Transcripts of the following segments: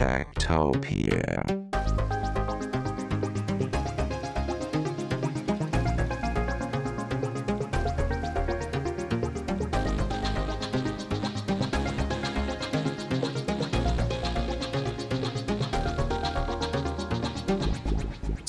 Tactopia.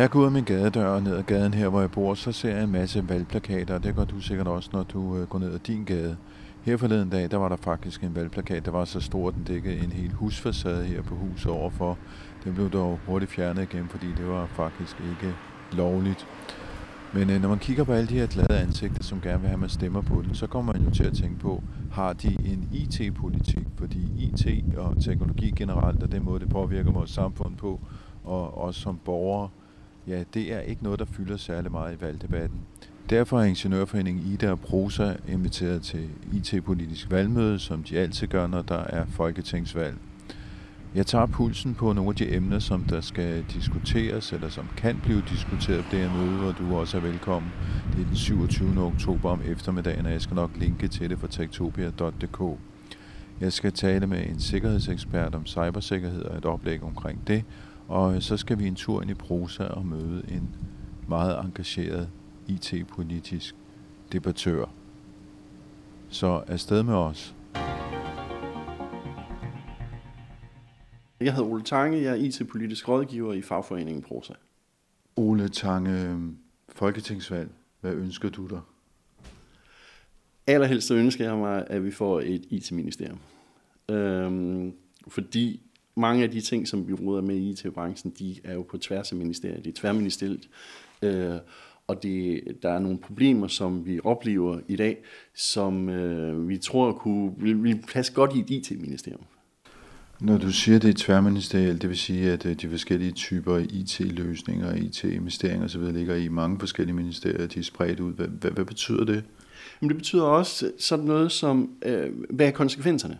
Jeg går ud af min gadedør og ned ad gaden her, hvor jeg bor, så ser jeg en masse valgplakater, og det gør du sikkert også, når du øh, går ned ad din gade. Her forleden dag, der var der faktisk en valgplakat, der var så stor, at den dækkede en hel husfacade her på huset overfor. Den blev dog hurtigt fjernet igen, fordi det var faktisk ikke lovligt. Men øh, når man kigger på alle de her glade ansigter, som gerne vil have, at man stemmer på den, så kommer man jo til at tænke på, har de en IT-politik? Fordi IT og teknologi generelt, og den måde, det påvirker vores samfund på, og os som borgere, ja, det er ikke noget, der fylder særlig meget i valgdebatten. Derfor har Ingeniørforeningen Ida og Prosa inviteret til IT-politisk valgmøde, som de altid gør, når der er folketingsvalg. Jeg tager pulsen på nogle af de emner, som der skal diskuteres, eller som kan blive diskuteret på det her møde, hvor du også er velkommen. Det er den 27. oktober om eftermiddagen, og jeg skal nok linke til det fra tektopia.dk. Jeg skal tale med en sikkerhedsekspert om cybersikkerhed og et oplæg omkring det, og så skal vi en tur ind i Prosa og møde en meget engageret IT-politisk debattør. Så afsted med os. Jeg hedder Ole Tange, jeg er IT-politisk rådgiver i fagforeningen Prosa. Ole Tange, folketingsvalg. Hvad ønsker du dig? Allerhelst så ønsker jeg mig, at vi får et IT-ministerium. Øhm, fordi mange af de ting, som vi ruder med i IT-branchen, de er jo på tværs af ministeriet. Det er tværministerielt. Øh, og det, der er nogle problemer, som vi oplever i dag, som øh, vi tror kunne, vil, vil passe godt i et IT-ministerium. Når du siger, det er tværministerielt, det vil sige, at øh, de forskellige typer IT-løsninger, IT-investeringer osv. ligger i mange forskellige ministerier, de er spredt ud. Hvad, hvad, hvad betyder det? Men det betyder også sådan noget som, øh, hvad er konsekvenserne?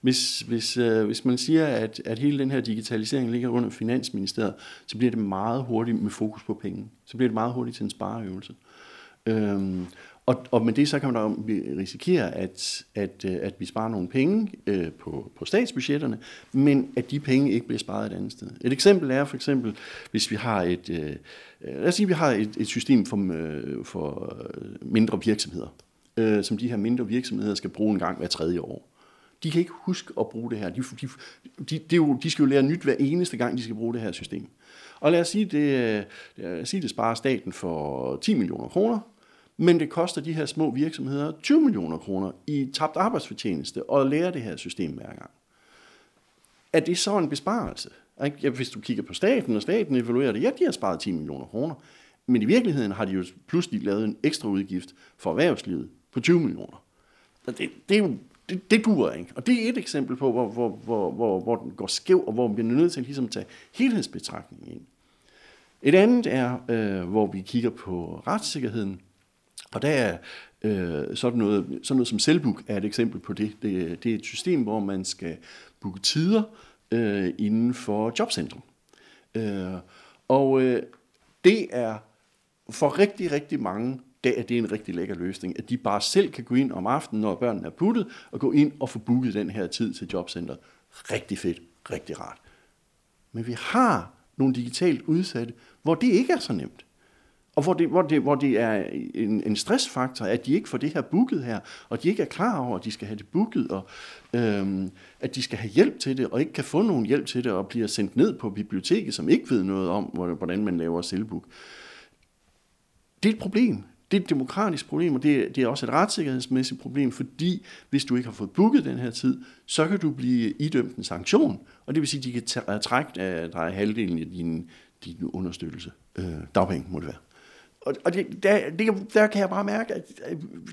Hvis, hvis, øh, hvis man siger, at, at hele den her digitalisering ligger under Finansministeriet, så bliver det meget hurtigt med fokus på penge. Så bliver det meget hurtigt til en spareøvelse. Øhm, og, og med det så kan man da risikere, at, at, øh, at vi sparer nogle penge øh, på, på statsbudgetterne, men at de penge ikke bliver sparet et andet sted. Et eksempel er for eksempel, hvis vi har et, øh, øh lad os sige, vi har et, et system for, øh, for øh, mindre virksomheder, øh, som de her mindre virksomheder skal bruge en gang hver tredje år. De kan ikke huske at bruge det her. De, de, de, de, jo, de skal jo lære nyt hver eneste gang, de skal bruge det her system. Og lad os sige, det, lad os sige, det sparer staten for 10 millioner kroner, men det koster de her små virksomheder 20 millioner kroner i tabt arbejdsfortjeneste at lære det her system hver gang. Er det så en besparelse? Hvis du kigger på staten, og staten evaluerer det, ja, de har sparet 10 millioner kroner. Men i virkeligheden har de jo pludselig lavet en ekstra udgift for erhvervslivet på 20 millioner. Det, det, er jo, det, det duer ikke. Og det er et eksempel på, hvor, hvor, hvor, hvor, hvor den går skæv, og hvor vi bliver nødt til ligesom tage helhedsbetragtningen ind. Et andet er, øh, hvor vi kigger på retssikkerheden. Og der er øh, sådan, noget, sådan noget som Selvbook er et eksempel på det. det. Det er et system, hvor man skal booke tider øh, inden for jobcentrum. Øh, og øh, det er for rigtig, rigtig mange, det er det en rigtig lækker løsning, at de bare selv kan gå ind om aftenen, når børnene er puttet, og gå ind og få booket den her tid til jobcenter. Rigtig fedt, rigtig rart. Men vi har nogle digitalt udsatte, hvor det ikke er så nemt. Og hvor det, hvor det, hvor det er en, en stressfaktor, at de ikke får det her booket her, og de ikke er klar over, at de skal have det booket, og øhm, at de skal have hjælp til det, og ikke kan få nogen hjælp til det, og bliver sendt ned på biblioteket, som ikke ved noget om, hvordan man laver selvbook. Det er et problem. Det er et demokratisk problem, og det er, det er også et retssikkerhedsmæssigt problem, fordi hvis du ikke har fået booket den her tid, så kan du blive idømt en sanktion, og det vil sige, at de kan øh, trække øh, dig halvdelen af din, din understøttelse. Øh, dagpenge må det være. Og, og det, der, det, der kan jeg bare mærke, at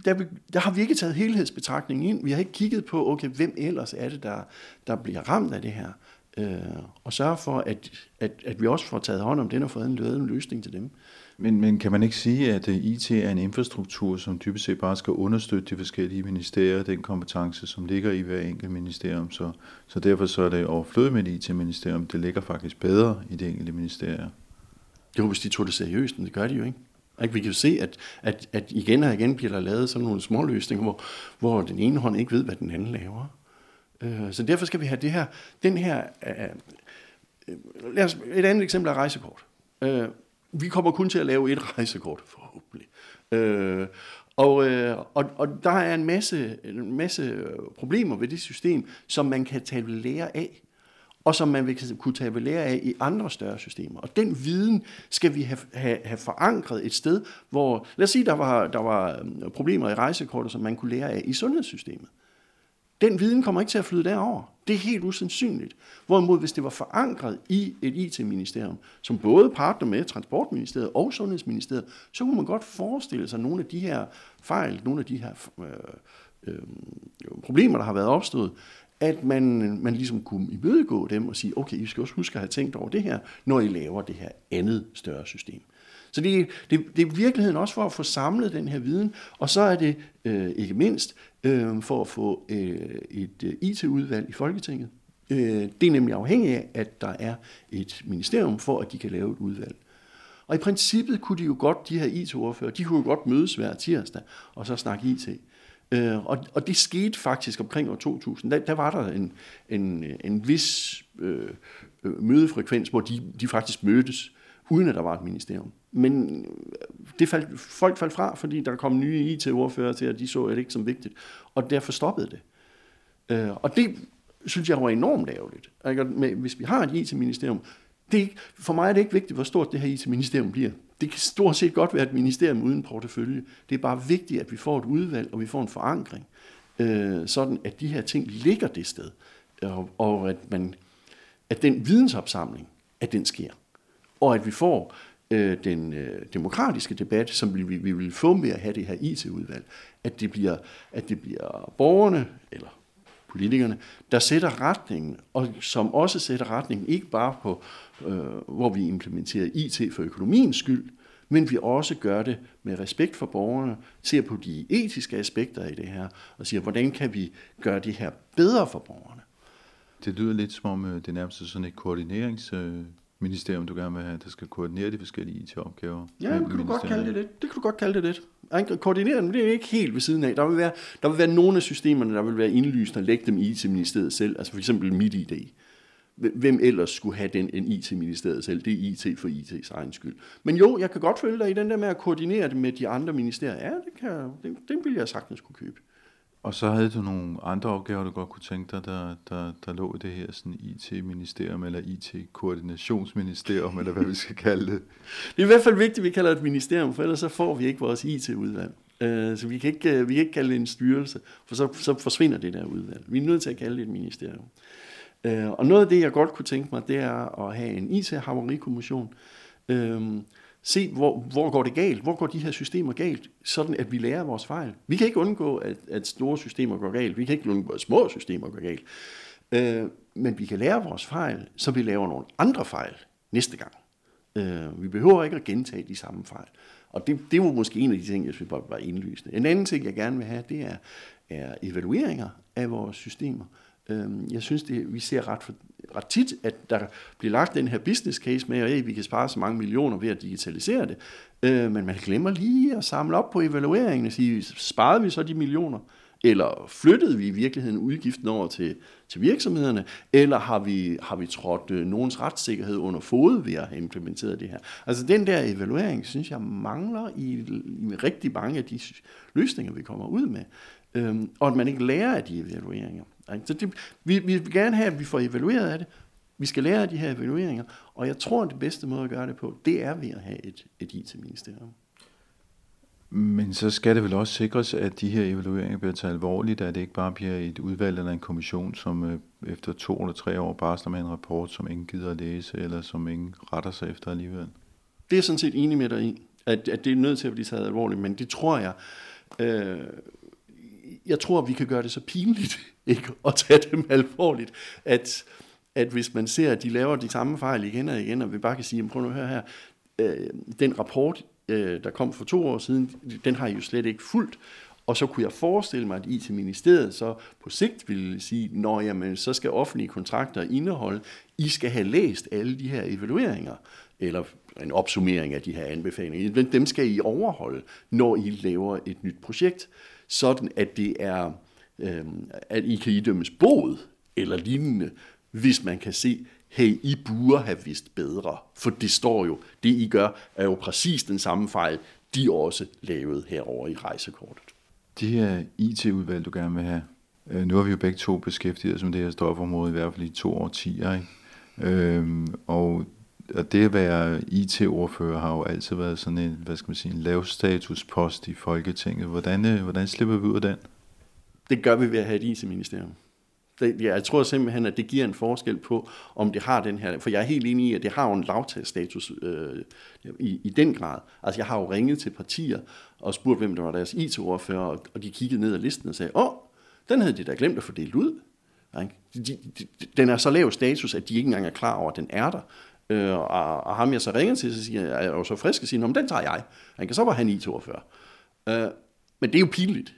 der, der har vi ikke taget helhedsbetragtningen ind. Vi har ikke kigget på, okay, hvem ellers er det, der, der bliver ramt af det her. Øh, og sørge for, at, at, at vi også får taget hånd om den og fået en, en løsning til dem. Men, men kan man ikke sige, at øh, IT er en infrastruktur, som dybest set bare skal understøtte de forskellige ministerier, den kompetence, som ligger i hver enkelt ministerium, så, så derfor så er det overflødigt med et IT-ministerium. Det ligger faktisk bedre i de enkelte ministerier. Jo, hvis de tog det seriøst, men det gør de jo ikke. Ikke? Vi kan jo se, at, at, at igen og igen bliver der lavet sådan nogle små løsninger, hvor, hvor den ene hånd ikke ved, hvad den anden laver. Øh, så derfor skal vi have det her, den her, øh, øh lad os, et andet eksempel er rejsekort. Øh, vi kommer kun til at lave et rejsekort, forhåbentlig. Øh, og, øh, og, og der er en masse, en masse problemer ved det system, som man kan tage lære af og som man vil kunne tage lære af i andre større systemer. Og den viden skal vi have, have, have forankret et sted, hvor, lad os sige, der var, der var øh, problemer i rejsekortet, som man kunne lære af i sundhedssystemet. Den viden kommer ikke til at flyde derover. Det er helt usandsynligt. Hvorimod, hvis det var forankret i et IT-ministerium, som både partner med Transportministeriet og Sundhedsministeriet, så kunne man godt forestille sig nogle af de her fejl, nogle af de her øh, øh, problemer, der har været opstået, at man, man ligesom kunne imødegå dem og sige, okay, I skal også huske at have tænkt over det her, når I laver det her andet større system. Så det, det, det er virkeligheden også for at få samlet den her viden, og så er det øh, ikke mindst øh, for at få øh, et øh, IT-udvalg i Folketinget. Øh, det er nemlig afhængigt af, at der er et ministerium for, at de kan lave et udvalg. Og i princippet kunne de jo godt, de her IT-ordfører, de kunne jo godt mødes hver tirsdag og så snakke IT. Øh, og, og det skete faktisk omkring år 2000. Der, der var der en, en, øh, en vis øh, øh, mødefrekvens, hvor de, de faktisk mødtes, uden at der var et ministerium. Men øh, det faldt, folk faldt fra, fordi der kom nye IT-ordfører til, at de så det ikke som vigtigt. Og derfor stoppede det. Øh, og det synes jeg var enormt ærgerligt. Ikke? Hvis vi har et IT-ministerium, det er, for mig er det ikke vigtigt, hvor stort det her IT-ministerium bliver. Det kan stort set godt være et ministerium uden portefølje. Det er bare vigtigt, at vi får et udvalg, og vi får en forankring, øh, sådan at de her ting ligger det sted, og, og at, man, at den vidensopsamling, at den sker. Og at vi får øh, den øh, demokratiske debat, som vi, vi, vi vil få med at have det her IT-udvalg, at det bliver, at det bliver borgerne, eller politikerne, der sætter retningen, og som også sætter retningen ikke bare på, øh, hvor vi implementerer IT for økonomiens skyld, men vi også gør det med respekt for borgerne, ser på de etiske aspekter i det her, og siger, hvordan kan vi gøre det her bedre for borgerne. Det lyder lidt som om, øh, det er nærmest sådan et øh, koordineringsministerium, du gerne vil have, der skal koordinere de forskellige IT-opgaver. Ja, det kan du godt kalde det lidt. Det kan du godt kalde det lidt. Koordinere det er ikke helt ved siden af. Der vil være, der vil være nogle af systemerne, der vil være indlyst og lægge dem i IT-ministeriet selv, altså for eksempel MitID. Hvem ellers skulle have den en IT-ministeriet selv? Det er IT for IT's egen skyld. Men jo, jeg kan godt følge dig i den der med at koordinere det med de andre ministerier. Ja, det, kan, det, det vil jeg sagtens kunne købe. Og så havde du nogle andre opgaver, du godt kunne tænke dig, der, der, der lå i det her sådan IT-ministerium, eller IT-koordinationsministerium, eller hvad vi skal kalde det. Det er i hvert fald vigtigt, at vi kalder det et ministerium, for ellers så får vi ikke vores IT-udvalg. Øh, så vi kan, ikke, øh, vi kan ikke kalde det en styrelse, for så, så forsvinder det der udvalg. Vi er nødt til at kalde det et ministerium. Øh, og noget af det, jeg godt kunne tænke mig, det er at have en IT-havarikommission. Øh, Se, hvor, hvor går det galt? Hvor går de her systemer galt? Sådan, at vi lærer vores fejl. Vi kan ikke undgå, at, at store systemer går galt. Vi kan ikke undgå, at små systemer går galt. Øh, men vi kan lære vores fejl, så vi laver nogle andre fejl næste gang. Øh, vi behøver ikke at gentage de samme fejl. Og det, det var måske en af de ting, jeg synes var indlysende. En anden ting, jeg gerne vil have, det er, er evalueringer af vores systemer. Øh, Øhm, jeg synes, det, vi ser ret, ret tit, at der bliver lagt den her business case med, at hey, vi kan spare så mange millioner ved at digitalisere det. Øh, men man glemmer lige at samle op på evalueringen og sige, sparede vi så de millioner? Eller flyttede vi i virkeligheden udgiften over til, til virksomhederne? Eller har vi, har vi trådt øh, nogens retssikkerhed under fod ved at have implementeret det her? Altså den der evaluering, synes jeg mangler i, i rigtig mange af de løsninger, vi kommer ud med. Øhm, og at man ikke lærer af de evalueringer. Så det, vi, vi vil gerne have, at vi får evalueret af det. Vi skal lære af de her evalueringer, og jeg tror, at det bedste måde at gøre det på, det er ved at have et, et IT-ministerium. Men så skal det vel også sikres, at de her evalueringer bliver taget alvorligt, at det ikke bare bliver et udvalg eller en kommission, som øh, efter to eller tre år barsler med en rapport, som ingen gider at læse, eller som ingen retter sig efter alligevel. Det er sådan set enig med dig i, at, at det er nødt til at blive taget alvorligt, men det tror jeg, øh, jeg tror, vi kan gøre det så pinligt ikke at tage dem alvorligt, at, at hvis man ser, at de laver de samme fejl igen og igen, og vi bare kan sige, prøv nu at høre her, øh, den rapport, øh, der kom for to år siden, den har I jo slet ikke fulgt, og så kunne jeg forestille mig, at IT-ministeriet så på sigt ville sige, når jamen, så skal offentlige kontrakter indeholde, I skal have læst alle de her evalueringer, eller en opsummering af de her anbefalinger. Dem skal I overholde, når I laver et nyt projekt, sådan at det er, øh, at I kan idømmes bod eller lignende, hvis man kan se, hey, I burde have vidst bedre. For det står jo, det I gør, er jo præcis den samme fejl, de også lavede herover i rejsekortet. Det her IT-udvalg, du gerne vil have, øh, nu har vi jo begge to beskæftiget os med det her stofområde, i hvert fald i to årtier, ikke? Øhm, og og det at være IT-ordfører har jo altid været sådan en, hvad skal man sige, en lav statuspost i Folketinget. Hvordan, øh, hvordan slipper vi ud af den? Det gør vi ved at have et IT-ministerium. Det, jeg tror simpelthen, at det giver en forskel på, om det har den her... For jeg er helt enig i, at det har jo en lavtagsstatus øh, i, i den grad. Altså, jeg har jo ringet til partier og spurgt, hvem der var deres IT-ordfører, og de kiggede ned ad listen og sagde, åh, den havde de da glemt at få delt ud. De, de, de, den er så lav status, at de ikke engang er klar over, at den er der. Øh, og, og ham jeg så ringer til, så siger jeg, er jo så frisk at sige, om den tager jeg. Han kan så var han IT-ordfører. Øh, men det er jo pinligt.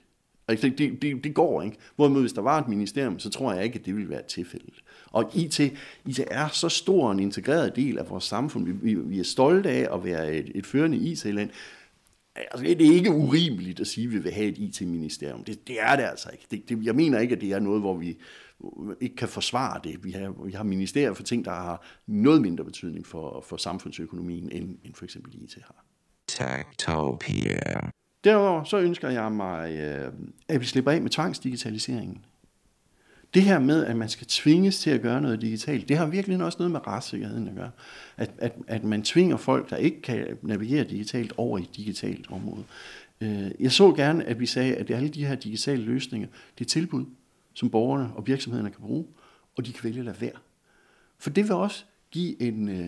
Altså, det, det, det, går ikke. Hvorimod hvis der var et ministerium, så tror jeg ikke, at det ville være tilfældet. Og IT, IT er så stor en integreret del af vores samfund. Vi, vi, vi er stolte af at være et, et førende IT-land. Altså, det er ikke urimeligt at sige, at vi vil have et IT-ministerium. Det, det er det altså ikke. Det, det, jeg mener ikke, at det er noget, hvor vi ikke kan forsvare det. Vi har, vi har ministerier for ting, der har noget mindre betydning for, for samfundsøkonomien, end, end for eksempel IT har. Techtopia. Derudover så ønsker jeg mig, øh, at vi slipper af med tvangsdigitaliseringen. Det her med, at man skal tvinges til at gøre noget digitalt, det har virkelig også noget med retssikkerheden at gøre. At, at, at man tvinger folk, der ikke kan navigere digitalt, over i et digitalt område. Øh, jeg så gerne, at vi sagde, at alle de her digitale løsninger, det er tilbud som borgerne og virksomhederne kan bruge, og de kan vælge at lade være. For det vil også give en... Øh,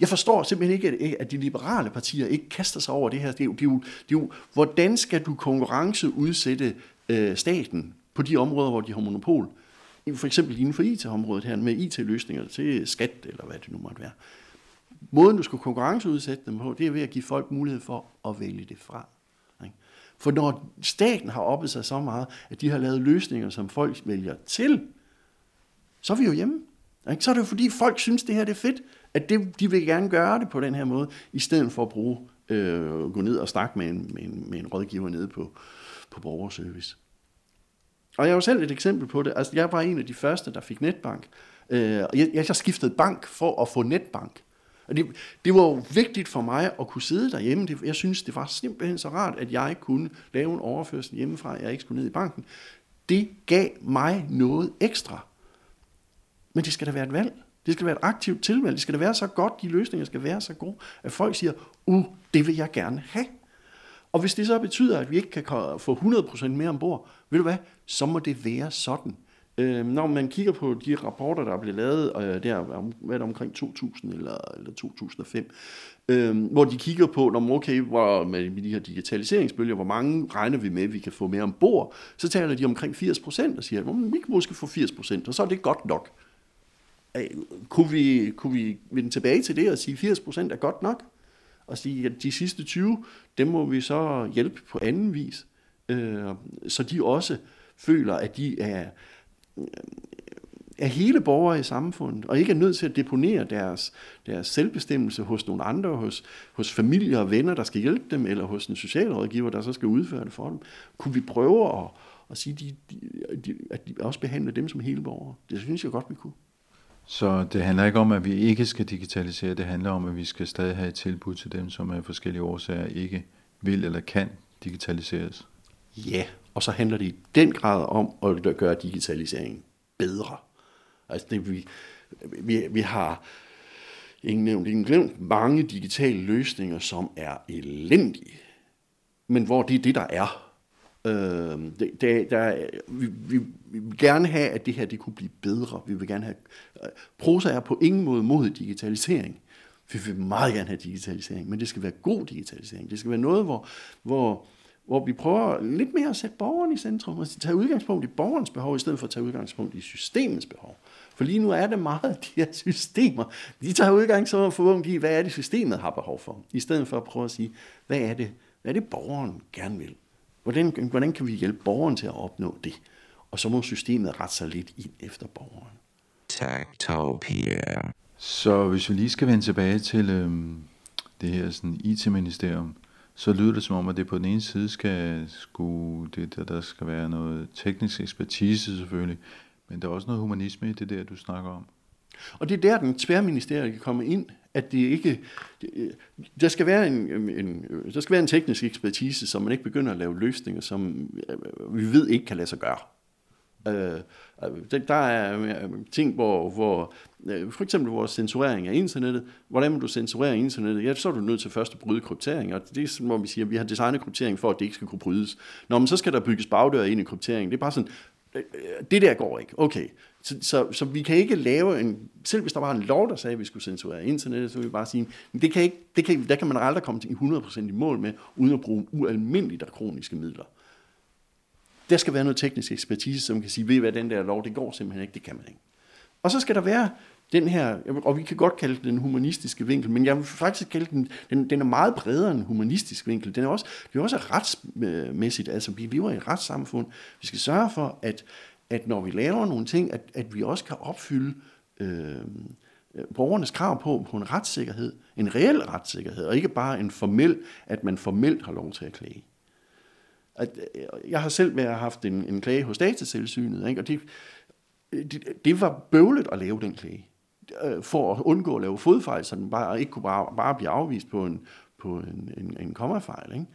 jeg forstår simpelthen ikke, at, de liberale partier ikke kaster sig over det her. Det er jo, det er jo, det er jo hvordan skal du konkurrenceudsætte øh, staten på de områder, hvor de har monopol? For eksempel inden for IT-området her, med IT-løsninger til skat, eller hvad det nu måtte være. Måden, du skal konkurrenceudsætte dem på, det er ved at give folk mulighed for at vælge det fra. For når staten har oppet sig så meget, at de har lavet løsninger, som folk vælger til, så er vi jo hjemme. Så er det jo fordi, folk synes, det her det er fedt, at det, de vil gerne gøre det på den her måde, i stedet for at bruge, øh, gå ned og snakke med en, med en, med en rådgiver nede på, på borgerservice. Og jeg var selv et eksempel på det. Altså, jeg var en af de første, der fik netbank. Øh, jeg, jeg skiftede bank for at få netbank. Og det, det var jo vigtigt for mig at kunne sidde derhjemme. Det, jeg synes, det var simpelthen så rart, at jeg kunne lave en overførsel hjemmefra, at jeg ikke skulle ned i banken. Det gav mig noget ekstra. Men det skal da være et valg. Det skal være et aktivt tilvalg. Det skal da være så godt, de løsninger skal være så gode, at folk siger, uh, det vil jeg gerne have. Og hvis det så betyder, at vi ikke kan få 100% mere ombord, ved du hvad, så må det være sådan. Øh, når man kigger på de rapporter, der er blevet lavet, øh, der hvad er det, omkring 2000 eller, eller 2005, øh, hvor de kigger på, når okay, hvor, med de her digitaliseringsbølger, hvor mange regner vi med, vi kan få mere ombord, så taler de omkring 80% og siger, at vi kan måske få 80%, og så er det godt nok. Øh, kunne vi, kunne vi vende tilbage til det og sige, at 80% er godt nok? Og sige, at de sidste 20, dem må vi så hjælpe på anden vis, øh, så de også føler, at de er, er hele borgere i samfundet, og ikke er nødt til at deponere deres, deres selvbestemmelse hos nogle andre, hos, hos familier og venner, der skal hjælpe dem, eller hos en socialrådgiver, der så skal udføre det for dem. Kunne vi prøve at, at sige, de, de, de, at de også behandler dem som hele borgere? Det synes jeg godt, vi kunne. Så det handler ikke om, at vi ikke skal digitalisere, det handler om, at vi skal stadig have et tilbud til dem, som af forskellige årsager ikke vil eller kan digitaliseres? Ja, og så handler det i den grad om at gøre digitaliseringen bedre. Altså det, vi, vi, vi har ingen nævnt, ingen glemt mange digitale løsninger, som er elendige. men hvor det er det, der er. Øh, det, det, der, vi, vi, vi vil gerne have, at det her det kunne blive bedre. Vi vil gerne have... Øh, prosa er på ingen måde mod digitalisering. Vi vil meget gerne have digitalisering, men det skal være god digitalisering. Det skal være noget, hvor, hvor, hvor vi prøver lidt mere at sætte borgeren i centrum, og tage udgangspunkt i borgerens behov, i stedet for at tage udgangspunkt i systemets behov. For lige nu er det meget af de her systemer, de tager udgangspunkt i, hvad er det, systemet har behov for, i stedet for at prøve at sige, hvad er det, hvad er det borgeren gerne vil? Hvordan, hvordan kan vi hjælpe borgeren til at opnå det? Og så må systemet rette sig lidt ind efter borgeren. Techtopia. Så hvis vi lige skal vende tilbage til øhm, det her sådan IT-ministerium, så lyder det som om, at det på den ene side skal, skulle, det, der, der skal være noget teknisk ekspertise selvfølgelig, men der er også noget humanisme i det der, du snakker om. Og det er der, den tværministeriet kan komme ind, at det ikke, der skal være en, en, der skal være en teknisk ekspertise, som man ikke begynder at lave løsninger, som øh, vi ved ikke kan lade sig gøre. Øh, øh der er øh, ting, hvor, hvor for eksempel vores censurering af internettet. Hvordan må du censurere internettet? Ja, så er du nødt til først at bryde kryptering, og det er, hvor vi siger, at vi har designet kryptering for, at det ikke skal kunne brydes. Nå, men så skal der bygges bagdør ind i kryptering. Det er bare sådan, det der går ikke. Okay. Så, så, så vi kan ikke lave en, selv hvis der var en lov, der sagde, at vi skulle censurere internettet, så ville vi bare sige, det kan ikke, det kan, der kan man aldrig komme til 100% i mål med, uden at bruge ualmindeligt kroniske midler. Der skal være noget teknisk ekspertise, som kan sige, ved hvad den der lov, det går simpelthen ikke, det kan man ikke. Og så skal der være den her, og vi kan godt kalde den humanistiske vinkel, men jeg vil faktisk kalde den, den, den er meget bredere end humanistisk vinkel. Den er også, det er også retsmæssigt, altså vi lever i et retssamfund. Vi skal sørge for, at, at når vi laver nogle ting, at, at vi også kan opfylde øh, øh, borgernes krav på, på en retssikkerhed, en reel retssikkerhed, og ikke bare en formel, at man formelt har lov til at klage. At, øh, jeg har selv været haft en, en klage hos datatilsynet, ikke? og det, det, det var bøvlet at lave den klage øh, for at undgå at lave fodfejl, så den bare ikke kunne bare, bare blive afvist på en, på en, en, en kommafejl. Ikke?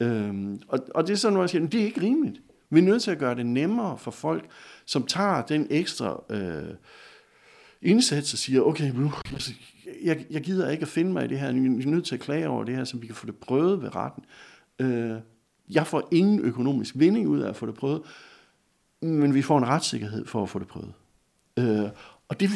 Øhm, og, og det er sådan noget, jeg siger, det er ikke rimeligt. Vi er nødt til at gøre det nemmere for folk, som tager den ekstra øh, indsats og siger, okay, nu, altså, jeg, jeg gider ikke at finde mig i det her, vi er nødt til at klage over det her, så vi kan få det prøvet ved retten. Øh, jeg får ingen økonomisk vinding ud af at få det prøvet, men vi får en retssikkerhed for at få det prøvet. Øh, og det,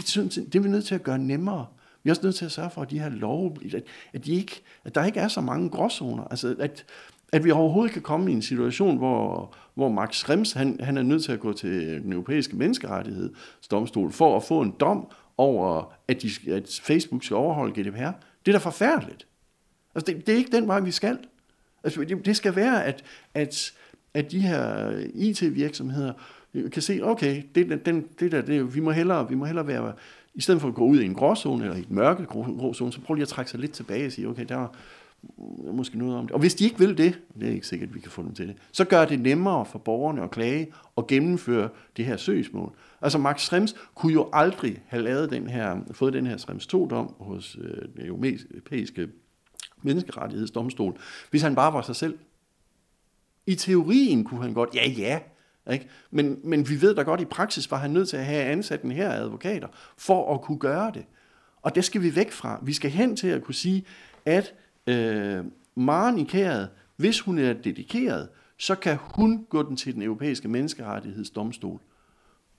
det er vi nødt til at gøre nemmere. Vi er også nødt til at sørge for, at de her lov, at, at, de ikke, at der ikke er så mange gråzoner. Altså, at, at vi overhovedet kan komme i en situation, hvor, hvor Max Schrems, han, han er nødt til at gå til den europæiske menneskerettighedsdomstol for at få en dom over, at, de, at Facebook skal overholde GDPR. Det er da forfærdeligt. Altså, det, det er ikke den vej, vi skal. Altså, det, det skal være, at, at, at de her IT-virksomheder kan se, okay, det, den, det der, det, vi, må hellere, vi må hellere være, i stedet for at gå ud i en gråzone eller i et mørke gråzone, så prøv lige at trække sig lidt tilbage og sige, okay, der måske noget om det. Og hvis de ikke vil det, det er ikke sikkert, at vi kan få dem til det, så gør det nemmere for borgerne at klage og gennemføre det her søgsmål. Altså Max Schrems kunne jo aldrig have lavet den her, fået den her Schrems 2-dom hos øh, den europæiske menneskerettighedsdomstol, hvis han bare var sig selv. I teorien kunne han godt, ja ja, ikke? Men, men vi ved da godt, at i praksis var han nødt til at have ansat en her advokater, for at kunne gøre det. Og det skal vi væk fra. Vi skal hen til at kunne sige, at øh, Maren Ikæret, hvis hun er dedikeret, så kan hun gå den til den europæiske menneskerettighedsdomstol,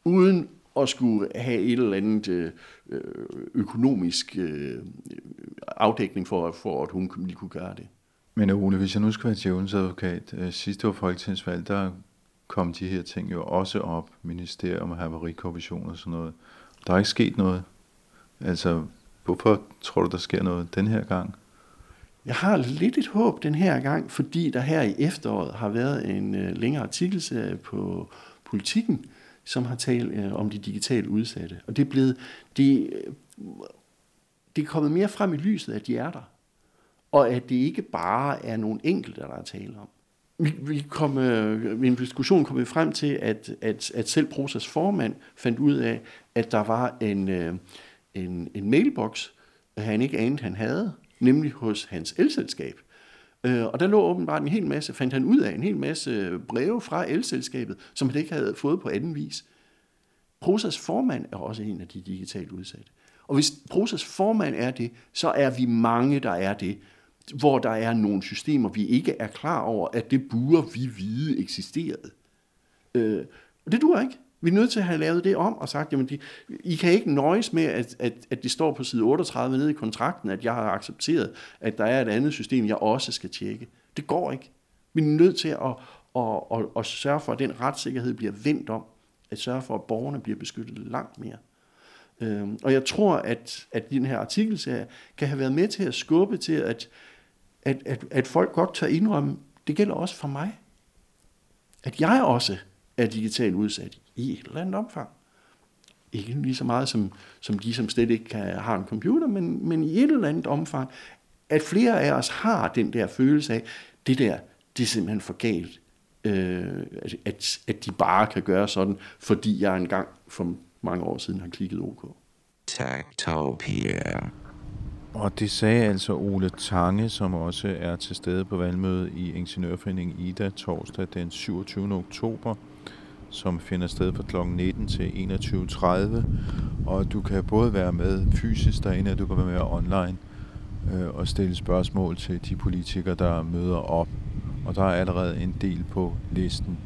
uden at skulle have et eller andet øh, øh økonomisk øh, afdækning for, for, at hun lige kunne gøre det. Men Ole, hvis jeg nu skal være djævelens advokat, øh, sidste år folketingsvalg, der kom de her ting jo også op, ministerium og havarikommission og sådan noget. Der er ikke sket noget. Altså, hvorfor tror du, der sker noget den her gang? Jeg har lidt et håb den her gang, fordi der her i efteråret har været en øh, længere artikelserie på politikken, som har talt øh, om de digitalt udsatte. Og det er blevet, det, øh, det er kommet mere frem i lyset, at de er der. Og at det ikke bare er nogle enkelte, der er tale om vi, vi kom, øh, i en diskussion kom vi frem til, at, at, at selv Prosas formand fandt ud af, at der var en, øh, en, en mailbox, han ikke anede, han havde, nemlig hos hans elselskab. Øh, og der lå åbenbart en hel masse, fandt han ud af, en hel masse breve fra elselskabet, som han ikke havde fået på anden vis. Prosas formand er også en af de digitalt udsatte. Og hvis Prosas formand er det, så er vi mange, der er det. hvor der er nogle systemer, vi ikke er klar over, at det burde vi vide eksisterede. Øh, og det duer ikke. Vi er nødt til at have lavet det om og sagt, jamen de, I kan ikke nøjes med, at, at, at det står på side 38 nede i kontrakten, at jeg har accepteret, at der er et andet system, jeg også skal tjekke. Det går ikke. Vi er nødt til at, at, at, at sørge for, at den retssikkerhed bliver vendt om. At sørge for, at borgerne bliver beskyttet langt mere. Øhm, og jeg tror, at, at den her artikelserie kan have været med til at skubbe til, at, at, at, at folk godt tør indrømme, det gælder også for mig. At jeg også er digitalt udsat i et eller andet omfang. Ikke lige så meget som, som de, som slet ikke kan, har en computer, men, men i et eller andet omfang, at flere af os har den der følelse af, det der, det er simpelthen for galt. Øh, at, at de bare kan gøre sådan, fordi jeg engang for mange år siden har klikket OK. Tactopia. Og det sagde altså Ole Tange, som også er til stede på valgmødet i Ingeniørforeningen Ida torsdag den 27. oktober som finder sted fra kl. 19 til 21.30. Og du kan både være med fysisk derinde, og du kan være med online øh, og stille spørgsmål til de politikere, der møder op. Og der er allerede en del på listen.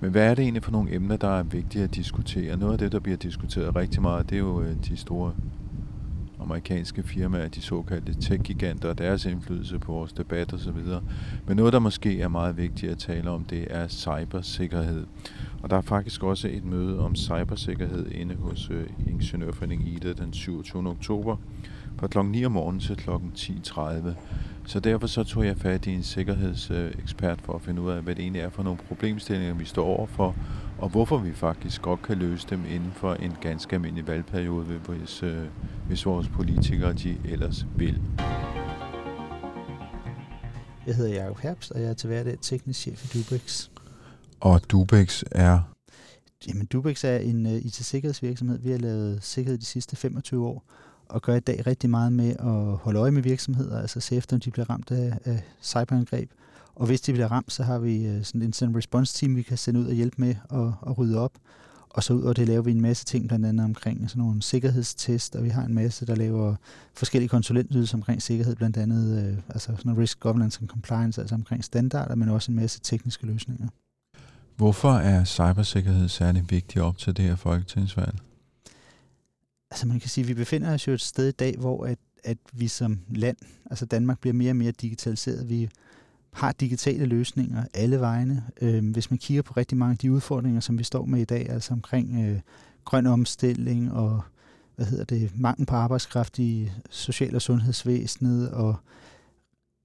Men hvad er det egentlig for nogle emner, der er vigtige at diskutere? Noget af det, der bliver diskuteret rigtig meget, det er jo øh, de store amerikanske firmaer, de såkaldte tech-giganter og deres indflydelse på vores debat osv. Men noget, der måske er meget vigtigt at tale om, det er cybersikkerhed. Og der er faktisk også et møde om cybersikkerhed inde hos øh, Ingeniørforeningen IDA den 27. oktober fra kl. 9 om morgenen til kl. 10.30. Så derfor så tog jeg fat i en sikkerhedsekspert for at finde ud af, hvad det egentlig er for nogle problemstillinger, vi står overfor, og hvorfor vi faktisk godt kan løse dem inden for en ganske almindelig valgperiode, hvis, øh, hvis vores politikere de ellers vil. Jeg hedder Jacob Herbst, og jeg er til hverdag teknisk chef i Dubex. Og Dubex er? Jamen, Dubex er en uh, IT-sikkerhedsvirksomhed. Vi har lavet sikkerhed de sidste 25 år, og gør i dag rigtig meget med at holde øje med virksomheder, altså se efter, om de bliver ramt af, af cyberangreb. Og hvis de bliver ramt, så har vi øh, sådan en incident response team, vi kan sende ud og hjælpe med at, at rydde op. Og så ud over det laver vi en masse ting, blandt andet omkring sådan nogle sikkerhedstest, og vi har en masse, der laver forskellige konsulentydelser omkring sikkerhed, blandt andet øh, altså sådan noget risk governance and compliance, altså omkring standarder, men også en masse tekniske løsninger. Hvorfor er cybersikkerhed særlig vigtig op til det her folketingsvalg? Altså man kan sige, at vi befinder os jo et sted i dag, hvor at, at vi som land, altså Danmark bliver mere og mere digitaliseret. Vi har digitale løsninger alle vegne. Øh, hvis man kigger på rigtig mange af de udfordringer, som vi står med i dag, altså omkring øh, grøn omstilling og hvad hedder det, mangel på arbejdskraft i social- og sundhedsvæsenet og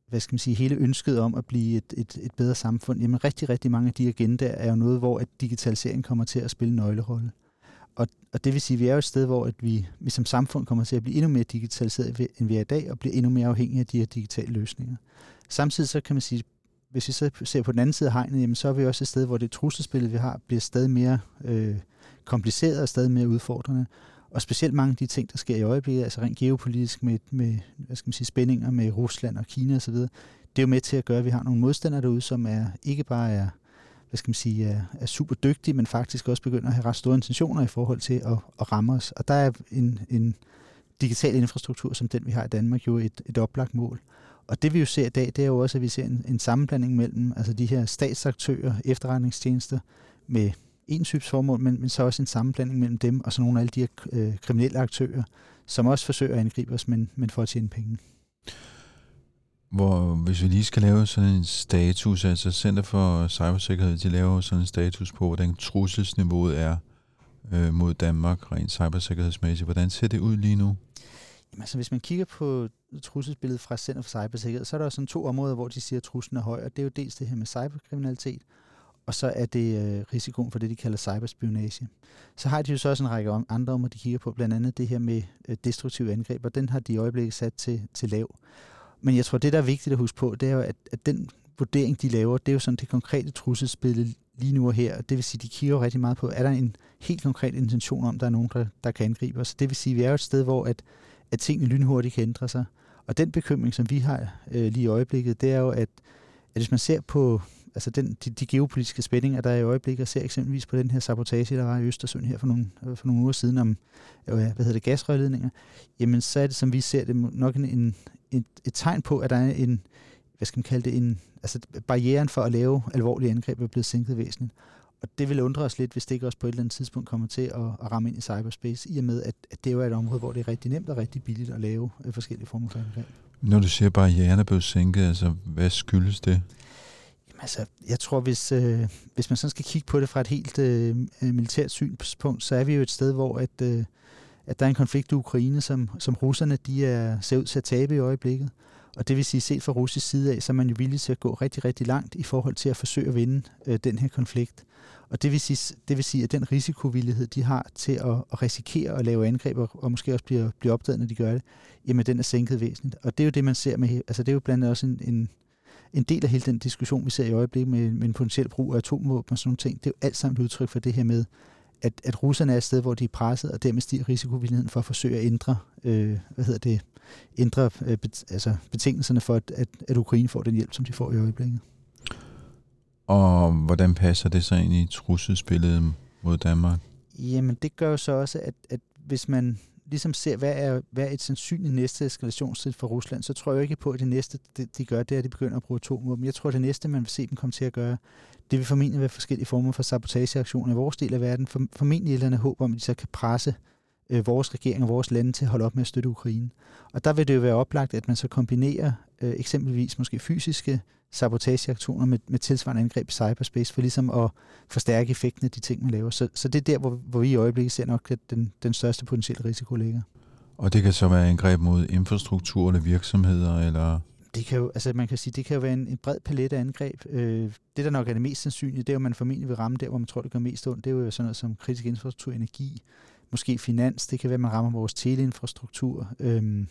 hvad skal man sige, hele ønsket om at blive et, et, et bedre samfund, jamen rigtig, rigtig mange af de agendaer er jo noget, hvor at digitalisering kommer til at spille en nøglerolle. Og, og det vil sige, at vi er jo et sted, hvor at vi, vi som samfund kommer til at blive endnu mere digitaliseret, end vi er i dag, og bliver endnu mere afhængige af de her digitale løsninger. Samtidig så kan man sige, hvis vi så ser på den anden side af hegnet, jamen så er vi også et sted, hvor det trusselspil, vi har, bliver stadig mere øh, kompliceret og stadig mere udfordrende. Og specielt mange af de ting, der sker i øjeblikket, altså rent geopolitisk med, med hvad skal man sige, spændinger med Rusland og Kina osv., det er jo med til at gøre, at vi har nogle modstandere derude, som er ikke bare er, hvad skal man sige, er, er super dygtige, men faktisk også begynder at have ret store intentioner i forhold til at, at ramme os. Og der er en, en digital infrastruktur som den, vi har i Danmark, jo et, et oplagt mål. Og det vi jo ser i dag, det er jo også, at vi ser en, en sammenblanding mellem altså de her statsaktører, efterretningstjenester med en types formål, men, men så også en sammenblanding mellem dem og så nogle af alle de her øh, kriminelle aktører, som også forsøger at angribe os, men, men for at tjene penge. Hvor, hvis vi lige skal lave sådan en status, altså Center for Cybersikkerhed, de laver sådan en status på, hvordan trusselsniveauet er øh, mod Danmark rent cybersikkerhedsmæssigt. Hvordan ser det ud lige nu? Jamen, altså, hvis man kigger på trusselsbilledet fra Center for Cybersikkerhed, så er der sådan to områder, hvor de siger, at truslen er høj, og det er jo dels det her med cyberkriminalitet, og så er det øh, risikoen for det, de kalder cyberspionage. Så har de jo så også en række andre områder, de kigger på, blandt andet det her med øh, destruktive angreb, og den har de i øjeblikket sat til, til lav. Men jeg tror, det der er vigtigt at huske på, det er jo, at, at den vurdering, de laver, det er jo sådan det konkrete trusselsbillede lige nu og her. Det vil sige, de kigger jo rigtig meget på, er der en helt konkret intention om, der er nogen, der, der kan angribe os. Det vil sige, vi er jo et sted, hvor at, at tingene lynhurtigt kan ændre sig. Og den bekymring, som vi har øh, lige i øjeblikket, det er jo, at, at hvis man ser på altså den, de, de geopolitiske spændinger, der er i øjeblikket, og ser eksempelvis på den her sabotage, der var i Østersøen her for nogle, øh, for nogle uger siden om øh, hvad hedder det, gasrørledninger, jamen så er det, som vi ser det, nok en, en, et, et tegn på, at der er en, hvad skal man kalde det, en, altså barrieren for at lave alvorlige angreb er blevet sænket væsentligt. Og det vil undre os lidt, hvis det ikke også på et eller andet tidspunkt kommer til at, at ramme ind i cyberspace, i og med, at, at det jo er et område, hvor det er rigtig nemt og rigtig billigt at lave øh, forskellige former for angreb. Når du siger, at barrieren er blevet sænket, altså hvad skyldes det? Jamen, altså, jeg tror, hvis, øh, hvis man sådan skal kigge på det fra et helt øh, militært synspunkt, så er vi jo et sted, hvor at, øh, at der er en konflikt i Ukraine, som, som russerne de er, ser ud til at tabe i øjeblikket. Og det vil sige, set fra russisk side af, så er man jo villig til at gå rigtig, rigtig langt i forhold til at forsøge at vinde øh, den her konflikt. Og det vil, sige, det vil sige, at den risikovillighed, de har til at, at risikere at lave angreb, og, og måske også blive, blive opdaget, når de gør det, jamen den er sænket væsentligt. Og det er jo det, man ser med, altså det er jo blandt andet også en, en, en del af hele den diskussion, vi ser i øjeblikket med, med en potentiel brug af atomvåben og sådan nogle ting. Det er jo alt sammen et udtryk for det her med, at, at russerne er et sted, hvor de er presset, og dermed stiger risikovilligheden for at forsøge at ændre, øh, hvad hedder det, ændre øh, bet, altså betingelserne for, at, at, at Ukraine får den hjælp, som de får i øjeblikket. Og hvordan passer det så ind i trusselsbilledet mod Danmark? Jamen, det gør jo så også, at, at hvis man ligesom ser, hvad er, hvad er et sandsynligt næste eskalationstid for Rusland, så tror jeg ikke på, at det næste, de, de gør, det er, at de begynder at bruge atomvåben. Jeg tror, at det næste, man vil se dem komme til at gøre, det vil formentlig være forskellige former for sabotageaktioner i vores del af verden. For, formentlig et eller andet håb om, at de så kan presse øh, vores regering og vores lande til at holde op med at støtte Ukraine. Og der vil det jo være oplagt, at man så kombinerer øh, eksempelvis måske fysiske sabotageaktioner med, med tilsvarende angreb i cyberspace, for ligesom at forstærke effekten af de ting, man laver. Så, så det er der, hvor, hvor vi i øjeblikket ser nok, at den, den største potentielle risiko ligger. Og det kan så være angreb mod infrastruktur eller virksomheder, eller det kan jo, altså man kan sige, det kan jo være en, en bred palet af angreb. Øh, det, der nok er det mest sandsynlige, det er jo, at man formentlig vil ramme der, hvor man tror, det gør mest ondt. Det er jo sådan noget som kritisk infrastruktur, energi, måske finans. Det kan være, at man rammer vores teleinfrastruktur. Øh,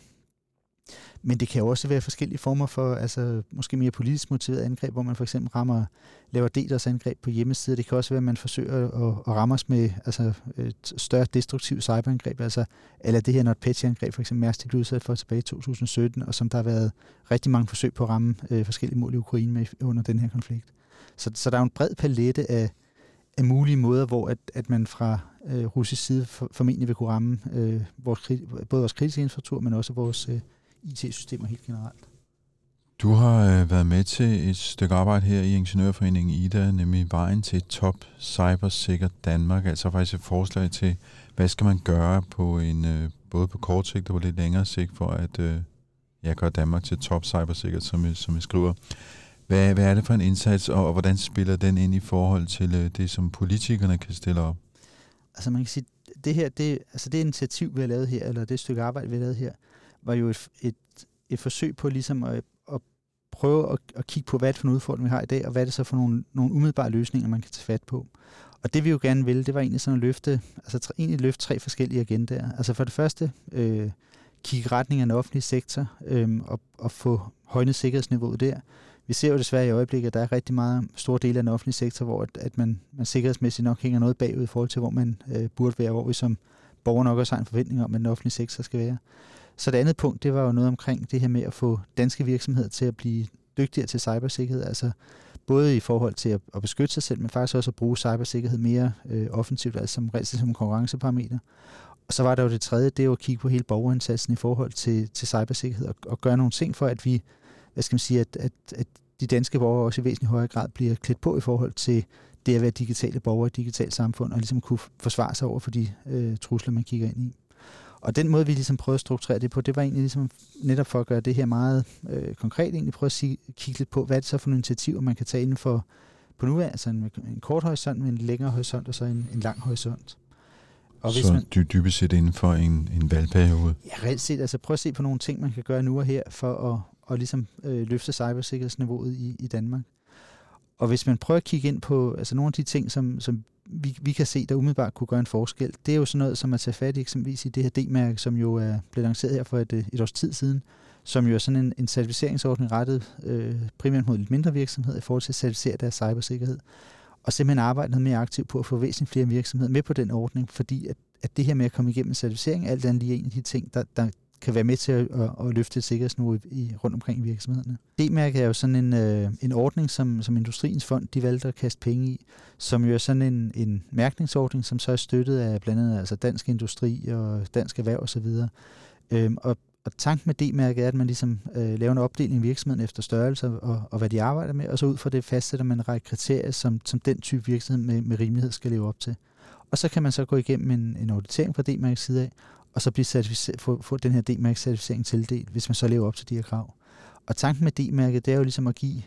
men det kan jo også være forskellige former for, altså måske mere politisk motiveret angreb, hvor man for eksempel rammer, laver DDoS angreb på hjemmesider. Det kan også være, at man forsøger at, at ramme os med altså, et større destruktivt cyberangreb, altså eller det her NotPetya-angreb, for eksempel Mærsk, blev udsat for tilbage i 2017, og som der har været rigtig mange forsøg på at ramme øh, forskellige mål i Ukraine med under den her konflikt. Så, så der er jo en bred palette af, af mulige måder, hvor at, at man fra øh, russisk side for, formentlig vil kunne ramme øh, vores, både vores kritiske infrastruktur, men også vores øh, IT-systemer helt generelt. Du har øh, været med til et stykke arbejde her i Ingeniørforeningen IDA, nemlig vejen til top cybersikker Danmark, altså faktisk et forslag til, hvad skal man gøre på en øh, både på kort sigt og på lidt længere sigt for at øh, ja, gøre Danmark til top cybersikkert, som, vi, som vi skriver. Hvad, hvad er det for en indsats, og, og hvordan spiller den ind i forhold til øh, det, som politikerne kan stille op? Altså man kan sige, det her, det, altså det initiativ, vi har lavet her, eller det stykke arbejde, vi har lavet her, var jo et, et, et forsøg på ligesom at, at prøve at, at kigge på, hvad det for en udfordring, vi har i dag, og hvad er det så for nogle, nogle umiddelbare løsninger, man kan tage fat på. Og det vi jo gerne ville, det var egentlig sådan at løfte, altså egentlig løfte tre forskellige agendaer. Altså for det første, øh, kigge retning af den offentlige sektor øh, og, og få højnet sikkerhedsniveauet der. Vi ser jo desværre i øjeblikket, at der er rigtig meget store dele af den offentlige sektor, hvor at, at man, man sikkerhedsmæssigt nok hænger noget bagud i forhold til, hvor man øh, burde være, hvor vi som borger nok også har en forventning om, at den offentlige sektor skal være. Så det andet punkt, det var jo noget omkring det her med at få danske virksomheder til at blive dygtigere til cybersikkerhed, altså både i forhold til at, at beskytte sig selv, men faktisk også at bruge cybersikkerhed mere øh, offensivt, altså som som konkurrenceparameter. Og så var der jo det tredje, det er jo at kigge på hele borgerindsatsen i forhold til, til cybersikkerhed og, og gøre nogle ting for, at vi, hvad skal man sige, at, at, at de danske borgere også i væsentlig højere grad bliver klædt på i forhold til det at være digitale borgere i et digitalt samfund, og ligesom kunne forsvare sig over for de øh, trusler, man kigger ind i. Og den måde, vi ligesom prøvede at strukturere det på, det var egentlig ligesom netop for at gøre det her meget øh, konkret, egentlig prøve at sige, kigge lidt på, hvad er det så for nogle initiativer, man kan tage inden for på nu altså en, en kort horisont, med en længere horisont, og så en, en lang horisont. Og hvis så man, dy, dybest set inden for en, en valgperiode? Ja, reelt set. Altså prøv at se på nogle ting, man kan gøre nu og her, for at, at ligesom, øh, løfte cybersikkerhedsniveauet i, i Danmark. Og hvis man prøver at kigge ind på altså nogle af de ting, som, som vi, vi kan se, der umiddelbart kunne gøre en forskel, det er jo sådan noget som at tage fat i eksempelvis i det her D-mærke, som jo øh, er blevet lanceret her for et, øh, et års tid siden, som jo er sådan en, en certificeringsordning rettet øh, primært mod lidt mindre virksomheder i forhold til at certificere deres cybersikkerhed. Og simpelthen arbejde noget mere aktivt på at få væsentligt flere virksomheder med på den ordning, fordi at, at det her med at komme igennem certificering, alt andet lige en af de ting, der, der kan være med til at, at, at løfte et sikkerhedsniveau i, i, rundt omkring i virksomhederne. D-mærket er jo sådan en, øh, en ordning, som, som Industriens Fond de valgte at kaste penge i, som jo er sådan en, en mærkningsordning, som så er støttet af blandt andet altså Dansk Industri og Dansk Erhverv osv. Øhm, og, og tanken med D-mærket er, at man ligesom øh, laver en opdeling i virksomheden efter størrelse og, og hvad de arbejder med, og så ud fra det fastsætter man en række kriterier, som, som den type virksomhed med, med rimelighed skal leve op til. Og så kan man så gå igennem en, en auditering fra D-mærkets side af, og så blive få, få den her D-mærke-certificering tildelt, hvis man så lever op til de her krav. Og tanken med D-mærket, det er jo ligesom at give,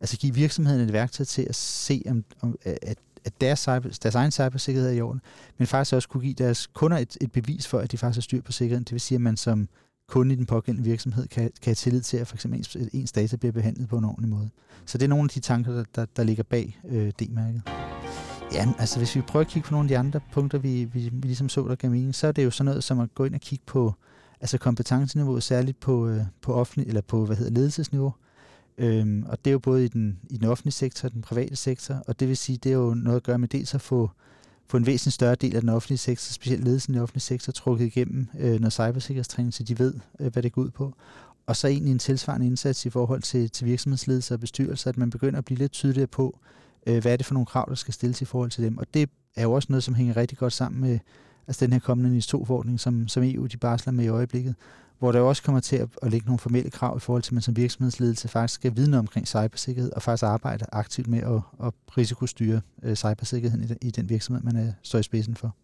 altså give virksomheden et værktøj til at se, om, om at, at deres, cyber, deres egen cybersikkerhed er i orden, men faktisk også kunne give deres kunder et, et bevis for, at de faktisk har styr på sikkerheden. Det vil sige, at man som kunde i den pågældende virksomhed kan, kan have tillid til, at for eksempel ens, ens data bliver behandlet på en ordentlig måde. Så det er nogle af de tanker, der, der, der ligger bag øh, D-mærket. Ja, altså hvis vi prøver at kigge på nogle af de andre punkter, vi, vi, vi ligesom så, der gav mening, så er det jo sådan noget som at gå ind og kigge på altså kompetenceniveauet, særligt på, øh, på offentlig, eller på hvad hedder ledelsesniveau. Øhm, og det er jo både i den, i den offentlige sektor og den private sektor, og det vil sige, det er jo noget at gøre med dels at få, få en væsentlig større del af den offentlige sektor, specielt ledelsen i den offentlige sektor, trukket igennem øh, noget cybersikkerhedstræning, så de ved, øh, hvad det går ud på. Og så egentlig en tilsvarende indsats i forhold til, til virksomhedsledelse og bestyrelse, at man begynder at blive lidt tydeligere på, øh, hvad er det for nogle krav, der skal stilles i forhold til dem. Og det er jo også noget, som hænger rigtig godt sammen med altså den her kommende NIS 2-forordning, som, som EU de barsler med i øjeblikket, hvor der også kommer til at, at lægge nogle formelle krav i forhold til, at man som virksomhedsledelse faktisk skal vidne omkring cybersikkerhed og faktisk arbejde aktivt med at, at risikostyre øh, cybersikkerheden i, i den virksomhed, man er, står i spidsen for.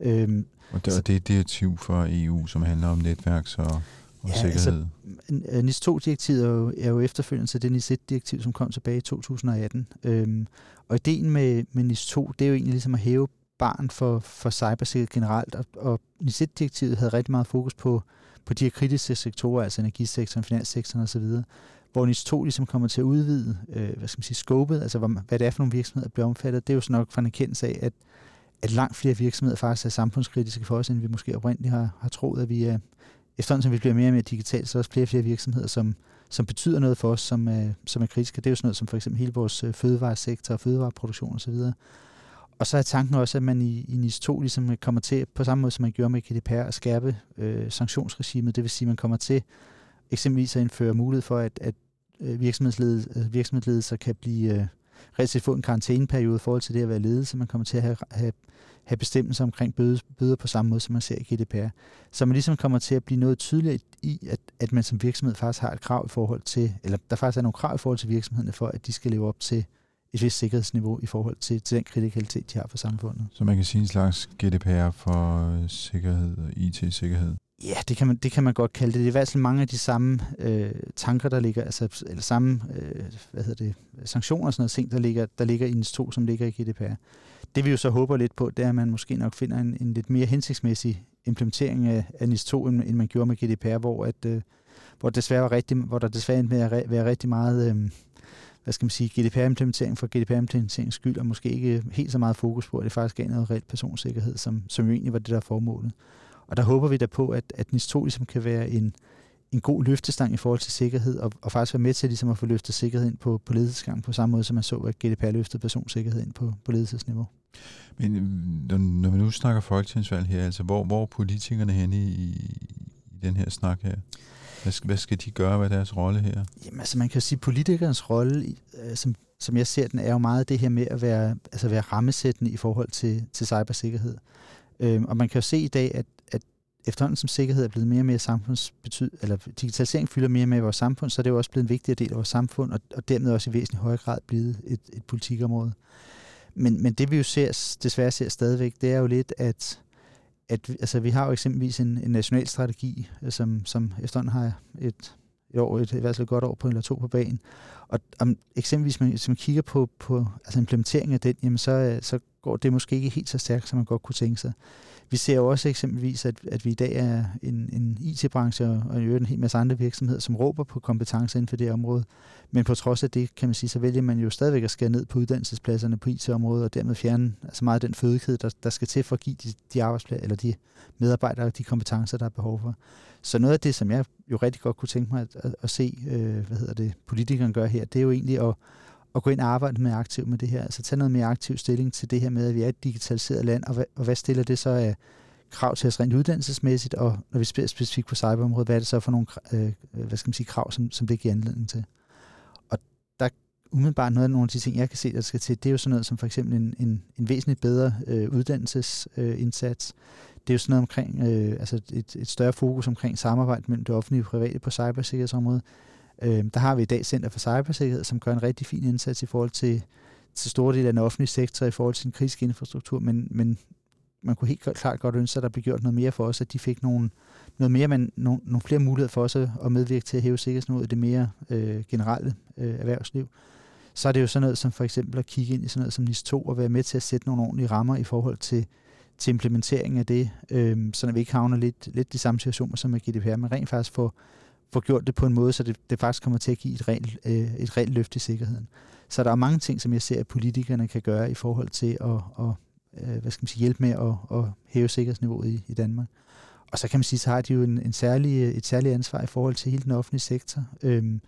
Øhm, og, det, og det er et direktiv for EU, som handler om netværks- og og ja, sikkerhed. Altså, NIS 2-direktivet er jo, er jo efterfølgende til det NIS 1-direktiv, som kom tilbage i 2018. Øhm, og ideen med, med NIS 2, det er jo egentlig ligesom at hæve barn for, for cybersikkerhed generelt, og, og NIS 1-direktivet havde rigtig meget fokus på, på de her kritiske sektorer, altså energisektoren, finanssektoren osv., hvor NIS 2 ligesom kommer til at udvide, øh, hvad skal man sige, scopet, altså hvad, hvad det er for nogle virksomheder, der bliver omfattet. Det er jo så nok for en erkendelse af, at, at langt flere virksomheder faktisk er samfundskritiske for os, end vi måske oprindeligt har, har troet, at vi er, efterhånden som vi bliver mere og mere digitalt, så er der også flere og flere virksomheder, som, som betyder noget for os, som, øh, som er kritiske. Det er jo sådan noget som for eksempel hele vores øh, fødevaresektor og fødevareproduktion osv. Og så er tanken også, at man i, i NIS 2 ligesom kommer til, på samme måde som man gjorde med GDPR, at skærpe øh, sanktionsregimet. Det vil sige, at man kommer til eksempelvis at indføre mulighed for, at, at øh, øh virksomhedsledelser kan blive øh, øh, få en karantæneperiode i forhold til det at være ledelse. Man kommer til at have, have have bestemmelser omkring bøde, bøder på samme måde, som man ser i GDPR. Så man ligesom kommer til at blive noget tydeligere i, at, at man som virksomhed faktisk har et krav i forhold til, eller der faktisk er nogle krav i forhold til virksomhederne for, at de skal leve op til et vist sikkerhedsniveau i forhold til, til den kritikalitet, de har for samfundet. Så man kan sige en slags GDPR for sikkerhed og IT-sikkerhed? Ja, det kan, man, det kan man godt kalde det. Det er i hvert fald mange af de samme øh, tanker, der ligger, altså, eller samme øh, hvad hedder det, sanktioner og sådan noget ting, der ligger, der ligger i NIS 2, som ligger i GDPR. Det vi jo så håber lidt på, det er, at man måske nok finder en, en lidt mere hensigtsmæssig implementering af, af NIS 2, end, end man gjorde med GDPR, hvor, at, øh, hvor, desværre var rigtig, hvor der desværre med at være rigtig meget... Øh, hvad skal man sige, GDPR-implementering for GDPR-implementeringens skyld, og måske ikke helt så meget fokus på, at det faktisk gav noget reelt personsikkerhed, som, som jo egentlig var det, der formålet. Og der håber vi da på, at, at NIS 2 ligesom kan være en, en god løftestang i forhold til sikkerhed, og, og faktisk være med til ligesom at få løftet sikkerhed ind på, på ledelsesgang, på samme måde som man så, at GDPR løftede personsikkerhed ind på, på ledelsesniveau. Men øh, når vi nu snakker folketingsvalg her, altså hvor, hvor er politikerne henne i, i den her snak her? Hvad skal, hvad skal de gøre? Hvad er deres rolle her? Jamen altså man kan jo sige, at politikernes rolle, øh, som, som jeg ser den, er jo meget det her med at være, altså være rammesættende i forhold til, til cybersikkerhed. Øhm, og man kan jo se i dag, at efterhånden som sikkerhed er blevet mere og mere samfundsbetyd, eller digitalisering fylder mere og mere i vores samfund, så er det jo også blevet en vigtigere del af vores samfund, og, og dermed også i væsentlig højere grad blevet et, et politikområde. Men, men det vi jo ser, desværre ser stadigvæk, det er jo lidt, at, at altså, vi har jo eksempelvis en, en national strategi, øh, som, som efterhånden har et, et år, et, i hvert fald et godt år på eller to på banen. Og om eksempelvis, man, hvis man kigger på, på altså implementeringen af den, jamen så, øh, så går det måske ikke helt så stærkt, som man godt kunne tænke sig. Vi ser jo også eksempelvis, at, at vi i dag er en, en IT-branche og, i øvrigt en hel masse andre virksomheder, som råber på kompetencer inden for det område. Men på trods af det, kan man sige, så vælger man jo stadigvæk at skære ned på uddannelsespladserne på IT-området, og dermed fjerne altså meget af den fødekæde, der, der skal til for at give de, de arbejdspladser, eller de medarbejdere de kompetencer, der er behov for. Så noget af det, som jeg jo rigtig godt kunne tænke mig at, at, at se, øh, hvad hedder det, politikeren gør her, det er jo egentlig at, at gå ind og arbejde med aktivt med det her. Altså tage noget mere aktiv stilling til det her med, at vi er et digitaliseret land, og hvad, og hvad stiller det så af krav til os rent uddannelsesmæssigt, og når vi spiller specifikt på cyberområdet, hvad er det så for nogle øh, øh, hvad skal man sige, krav, som, som det giver anledning til. Og der umiddelbart noget af nogle af de ting, jeg kan se, der skal til, det er jo sådan noget som for eksempel en, en, en væsentligt bedre øh, uddannelsesindsats. Øh, det er jo sådan noget omkring, øh, altså et, et større fokus omkring samarbejde mellem det offentlige og private på cybersikkerhedsområdet. Øh, der har vi i dag Center for Cybersikkerhed, som gør en rigtig fin indsats i forhold til, til store dele af den offentlige sektor i forhold til den kritiske infrastruktur, men, men man kunne helt klart godt ønske, at der blev gjort noget mere for os, at de fik nogle, noget mere, men nogle, nogle flere muligheder for os at medvirke til at hæve sikkerhedsniveauet i det mere øh, generelle øh, erhvervsliv. Så er det jo sådan noget som for eksempel at kigge ind i sådan noget som NIS 2 og være med til at sætte nogle ordentlige rammer i forhold til, til implementeringen af det, øh, så vi ikke havner lidt, lidt de samme situationer som med GDPR, men rent faktisk få, få gjort det på en måde, så det, det faktisk kommer til at give et reelt, øh, et reelt løft i sikkerheden. Så der er mange ting, som jeg ser, at politikerne kan gøre i forhold til at, at øh, hvad skal man sige, hjælpe med at, at hæve sikkerhedsniveauet i, i Danmark. Og så kan man sige, så har de jo en, en særlig, øh, et særligt ansvar i forhold til hele den offentlige sektor. Øhm,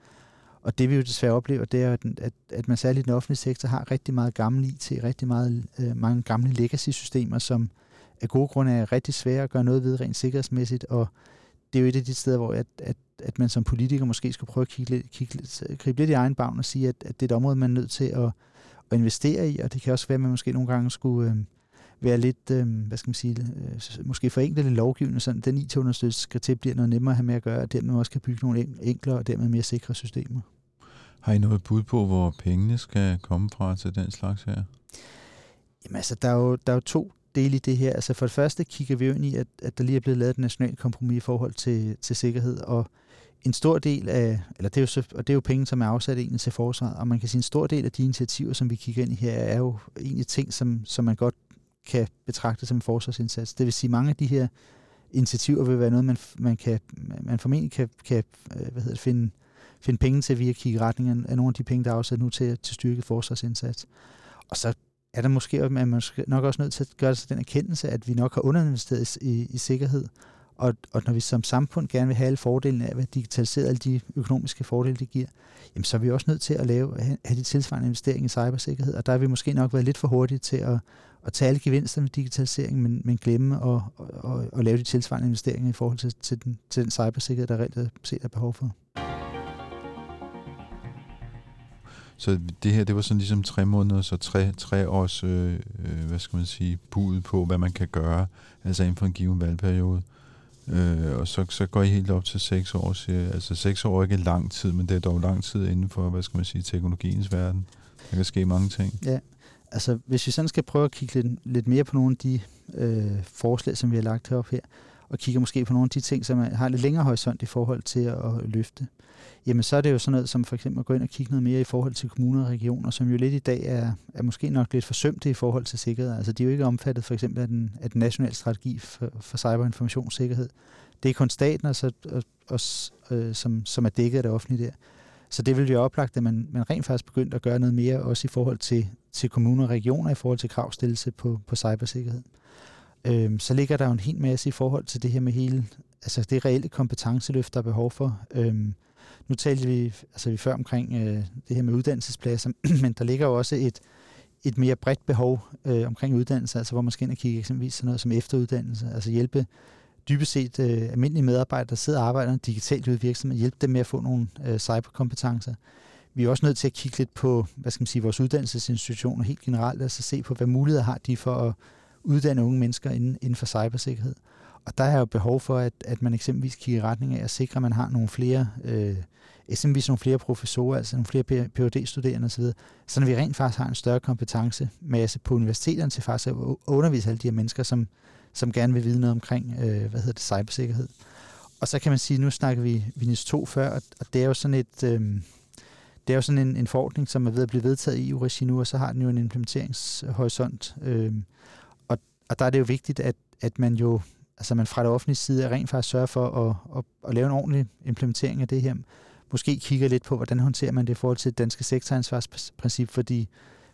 og det vi jo desværre oplever, det er, at, at man særligt i den offentlige sektor har rigtig meget gammel IT, rigtig meget, øh, mange gamle legacy-systemer, som af gode grunde er rigtig svære at gøre noget ved rent sikkerhedsmæssigt, og det er jo et af de steder, hvor at, at, at man som politiker måske skal prøve at kigge lidt, kigge lidt, gribe lidt i egen bagn og sige, at, at det er et område, man er nødt til at, at investere i, og det kan også være, at man måske nogle gange skulle øh, være lidt, øh, hvad skal man sige, øh, måske forenkle lidt lovgivende, så den IT-understøttelse skal til bliver noget nemmere at have med at gøre, og dermed også kan bygge nogle enklere og dermed mere sikre systemer. Har I noget bud på, hvor pengene skal komme fra til den slags her? Jamen altså, der er jo, der er jo to dele i det her. Altså for det første kigger vi jo ind i, at, at der lige er blevet lavet et nationalt kompromis i forhold til, til sikkerhed, og en stor del af, eller det er jo, så, og det er jo penge, som er afsat egentlig til forsvaret, og man kan sige, en stor del af de initiativer, som vi kigger ind i her, er jo egentlig ting, som, som man godt kan betragte som en forsvarsindsats. Det vil sige, mange af de her initiativer vil være noget, man, man, kan, man formentlig kan, kan øh, hvad hedder det, finde, finde penge til via at kigge retningen af nogle af de penge, der er afsat nu til, til styrket forsvarsindsats. Og så er der måske, at man nok også nødt til at gøre sig den erkendelse, at vi nok har underinvesteret i, i sikkerhed, og, og når vi som samfund gerne vil have alle fordelene af at digitalisere alle de økonomiske fordele, det giver, jamen så er vi også nødt til at lave, have de tilsvarende investeringer i cybersikkerhed, og der har vi måske nok været lidt for hurtige til at, at tage alle gevinsterne med digitalisering, men, men glemme at, at, at, at lave de tilsvarende investeringer i forhold til, til, den, til den cybersikkerhed, der reelt set er behov for. Så det her, det var sådan ligesom tre måneder, så tre, tre års, øh, øh, hvad skal man sige, bud på, hvad man kan gøre, altså inden for en given valgperiode. Øh, og så, så går I helt op til seks år. Så, altså seks år er ikke lang tid, men det er dog lang tid inden for, hvad skal man sige, teknologiens verden. Der kan ske mange ting. Ja, altså hvis vi sådan skal prøve at kigge lidt, lidt mere på nogle af de øh, forslag, som vi har lagt herop her, og kigger måske på nogle af de ting, som har lidt længere horisont i forhold til at, løfte, jamen så er det jo sådan noget som for eksempel at gå ind og kigge noget mere i forhold til kommuner og regioner, som jo lidt i dag er, er måske nok lidt forsømte i forhold til sikkerhed. Altså de er jo ikke omfattet for eksempel af den, af den nationale strategi for, for cyberinformationssikkerhed. Det er kun staten, og så, og, og, øh, som, som er dækket af det offentlige der. Så det vil jo oplagt, at man, man rent faktisk begyndt at gøre noget mere, også i forhold til, til kommuner og regioner, i forhold til kravstillelse på, på cybersikkerhed. Øhm, så ligger der jo en hel masse i forhold til det her med hele, altså det reelle kompetenceløft, der er behov for. Øh, nu talte vi, altså vi før omkring øh, det her med uddannelsespladser, men der ligger jo også et, et mere bredt behov øh, omkring uddannelse, altså hvor man skal ind og kigge eksempelvis sådan noget som efteruddannelse, altså hjælpe dybest set øh, almindelige medarbejdere, der sidder og arbejder digitalt ude i virksomheden, hjælpe dem med at få nogle øh, cyberkompetencer. Vi er også nødt til at kigge lidt på, hvad skal man sige, vores uddannelsesinstitutioner helt generelt, altså se på, hvad muligheder har de for at uddanne unge mennesker inden, inden for cybersikkerhed. Og der er jo behov for, at, at man eksempelvis kigger i retning af at sikre, at man har nogle flere, øh, eksempelvis nogle flere professorer, altså nogle flere Ph.D.-studerende osv., så vi rent faktisk har en større kompetencemasse på universiteterne til faktisk at undervise alle de her mennesker, som, som gerne vil vide noget omkring, øh, hvad hedder det, cybersikkerhed. Og så kan man sige, nu snakker vi Vinis 2 før, og, og det er jo sådan et... Øh, det er jo sådan en, en forordning, som er ved at blive vedtaget i EU-regi nu, og så har den jo en implementeringshorisont. Øh, og, der er det jo vigtigt, at, at man jo altså man fra det offentlige side rent faktisk sørger for at, at, at lave en ordentlig implementering af det her. Måske kigger lidt på, hvordan håndterer man det i forhold til det danske sektoransvarsprincip, fordi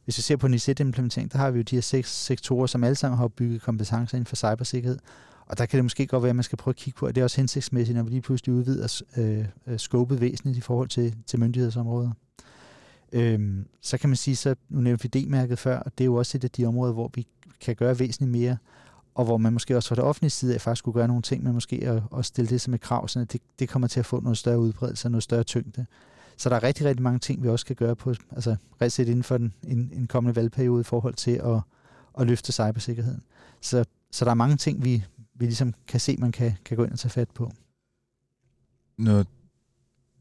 hvis vi ser på NIS implementering der har vi jo de her seks sektorer, som alle sammen har bygget kompetencer inden for cybersikkerhed. Og der kan det måske godt være, at man skal prøve at kigge på, at det er også hensigtsmæssigt, når vi lige pludselig udvider øh, øh skåbet væsentligt i forhold til, til myndighedsområder. Øhm, så kan man sige, så nu nævnte vi D-mærket før, og det er jo også et af de områder, hvor vi kan gøre væsentligt mere og hvor man måske også fra det offentlige side af faktisk kunne gøre nogle ting, men måske at, at stille det som et krav, så det, det kommer til at få noget større udbredelse og noget større tyngde. Så der er rigtig, rigtig mange ting, vi også kan gøre på, altså rent inden for den, en, en kommende valgperiode i forhold til at, at løfte cybersikkerheden. Så, så der er mange ting, vi, vi ligesom kan se, man kan, kan gå ind og tage fat på. Når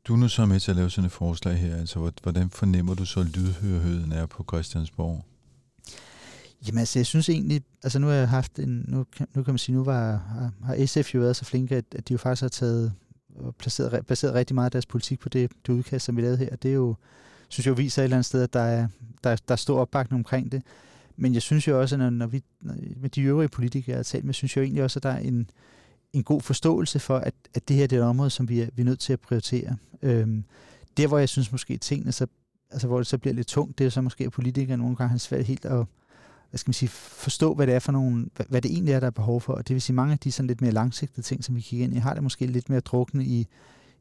du nu så med til at lave sådan et forslag her, altså hvordan fornemmer du så lydhørheden er på Christiansborg? Jamen altså, jeg synes egentlig, altså nu har jeg haft en, nu, nu kan man sige, nu var, har, har SF jo været så flinke, at, at de jo faktisk har taget og placeret, baseret rigtig meget af deres politik på det, det udkast, som vi lavede her. Det er jo, synes jeg jo viser et eller andet sted, at der er, der, der er stor opbakning omkring det. Men jeg synes jo også, at når, når vi med de øvrige politikere, jeg har talt med, synes jeg jo egentlig også, at der er en, en god forståelse for, at, at det her det er et område, som vi er, vi er nødt til at prioritere. Øhm, der, hvor jeg synes måske tingene, så, altså, hvor det så bliver lidt tungt, det er så måske, at politikere nogle gange har svært helt at hvad skal man sige, forstå, hvad det er for nogle, hvad, hvad det egentlig er, der er behov for. Og det vil sige, mange af de sådan lidt mere langsigtede ting, som vi kigger ind i, har det måske lidt mere drukne i,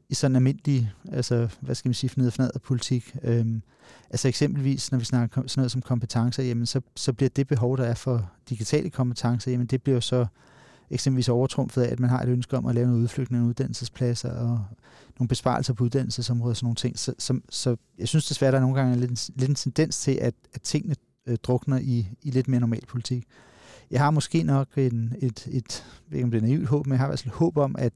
i sådan almindelig, altså, hvad skal man sige, fnid og fnader politik. Øhm, altså eksempelvis, når vi snakker sådan noget som kompetencer, jamen så, så bliver det behov, der er for digitale kompetencer, jamen det bliver så eksempelvis overtrumfet af, at man har et ønske om at lave noget udflytning af uddannelsespladser og nogle besparelser på uddannelsesområdet og sådan nogle ting. Så, så, så jeg synes desværre, der er nogle gange lidt, lidt en tendens til, at, at tingene øh, drukner i, i lidt mere normal politik. Jeg har måske nok en, et, et, jeg ved ikke om det er naivt håb, men jeg har i hvert fald håb om, at,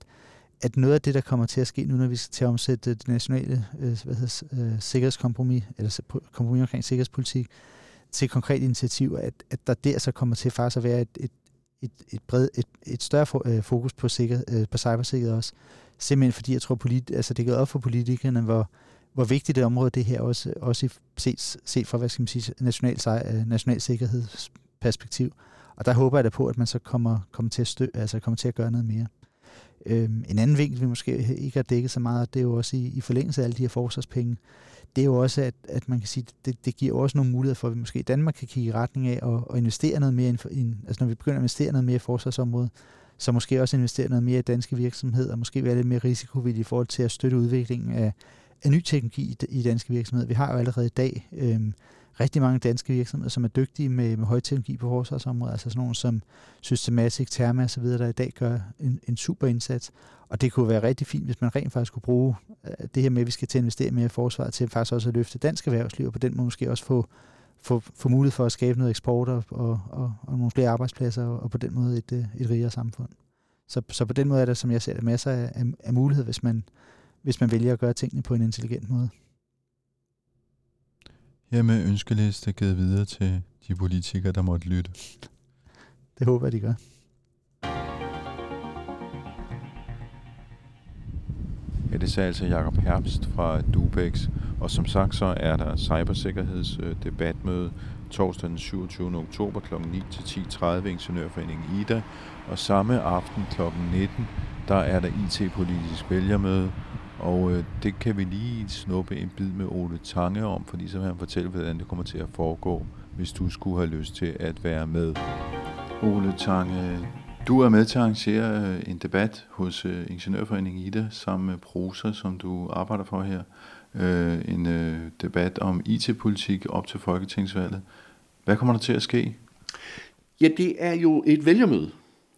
at noget af det, der kommer til at ske nu, når vi skal til at omsætte øh, det nationale øh, hvad hedder, øh, sikkerhedskompromis, eller kompromis omkring sikkerhedspolitik, til konkret initiativ, at, at der der så kommer til faktisk at være et, et, et, et, bred, et, et større øh, fokus på, sikker, øh, på cybersikkerhed også. Simpelthen fordi jeg tror, polit, altså det går op for politikerne, hvor, hvor vigtigt det område det her også, også set, set fra hvad skal man sige, national, øh, national sikkerhedsperspektiv. Og der håber jeg da på, at man så kommer, kommer, til, at stø, altså kommer til at gøre noget mere. Øhm, en anden vinkel, vi måske ikke har dækket så meget, det er jo også i, i forlængelse af alle de her forsvarspenge, det er jo også, at, at man kan sige, det, det giver også nogle muligheder for, at vi måske i Danmark kan kigge i retning af at, at investere noget mere, i, in, altså når vi begynder at investere noget mere i forsvarsområdet, så måske også investere noget mere i danske virksomheder, og måske være lidt mere risikovillige i forhold til at støtte udviklingen af, af ny teknologi i, i danske virksomheder. Vi har jo allerede i dag øhm, rigtig mange danske virksomheder, som er dygtige med, med højteknologi på forsvarsområdet, altså sådan nogle som Systematic, Therma osv., der i dag gør en, en super indsats. Og det kunne være rigtig fint, hvis man rent faktisk kunne bruge øh, det her med, at vi skal til at investere mere i forsvaret, til faktisk også at løfte dansk erhvervsliv, og på den måde måske også få, få, få mulighed for at skabe noget eksport og, og, og, og nogle flere arbejdspladser, og, og på den måde et, øh, et rigere samfund. Så, så på den måde er der, som jeg ser det, masser af, af, af mulighed, hvis man, hvis man vælger at gøre tingene på en intelligent måde. Hermed ønskeliste givet videre til de politikere, der måtte lytte. Det håber jeg, de gør. Ja, det sagde altså Jakob Herbst fra Dubex. Og som sagt, så er der cybersikkerhedsdebatmøde torsdag den 27. oktober kl. 9 til 10.30 Ingeniørforeningen IDA. Og samme aften kl. 19, der er der IT-politisk vælgermøde, og øh, det kan vi lige snuppe en bid med Ole Tange om, fordi så vil han fortælle, hvordan det kommer til at foregå, hvis du skulle have lyst til at være med. Ole Tange, du er med til at arrangere øh, en debat hos øh, Ingeniørforeningen IDA sammen med Prosa, som du arbejder for her. Øh, en øh, debat om IT-politik op til Folketingsvalget. Hvad kommer der til at ske? Ja, det er jo et vælgermøde.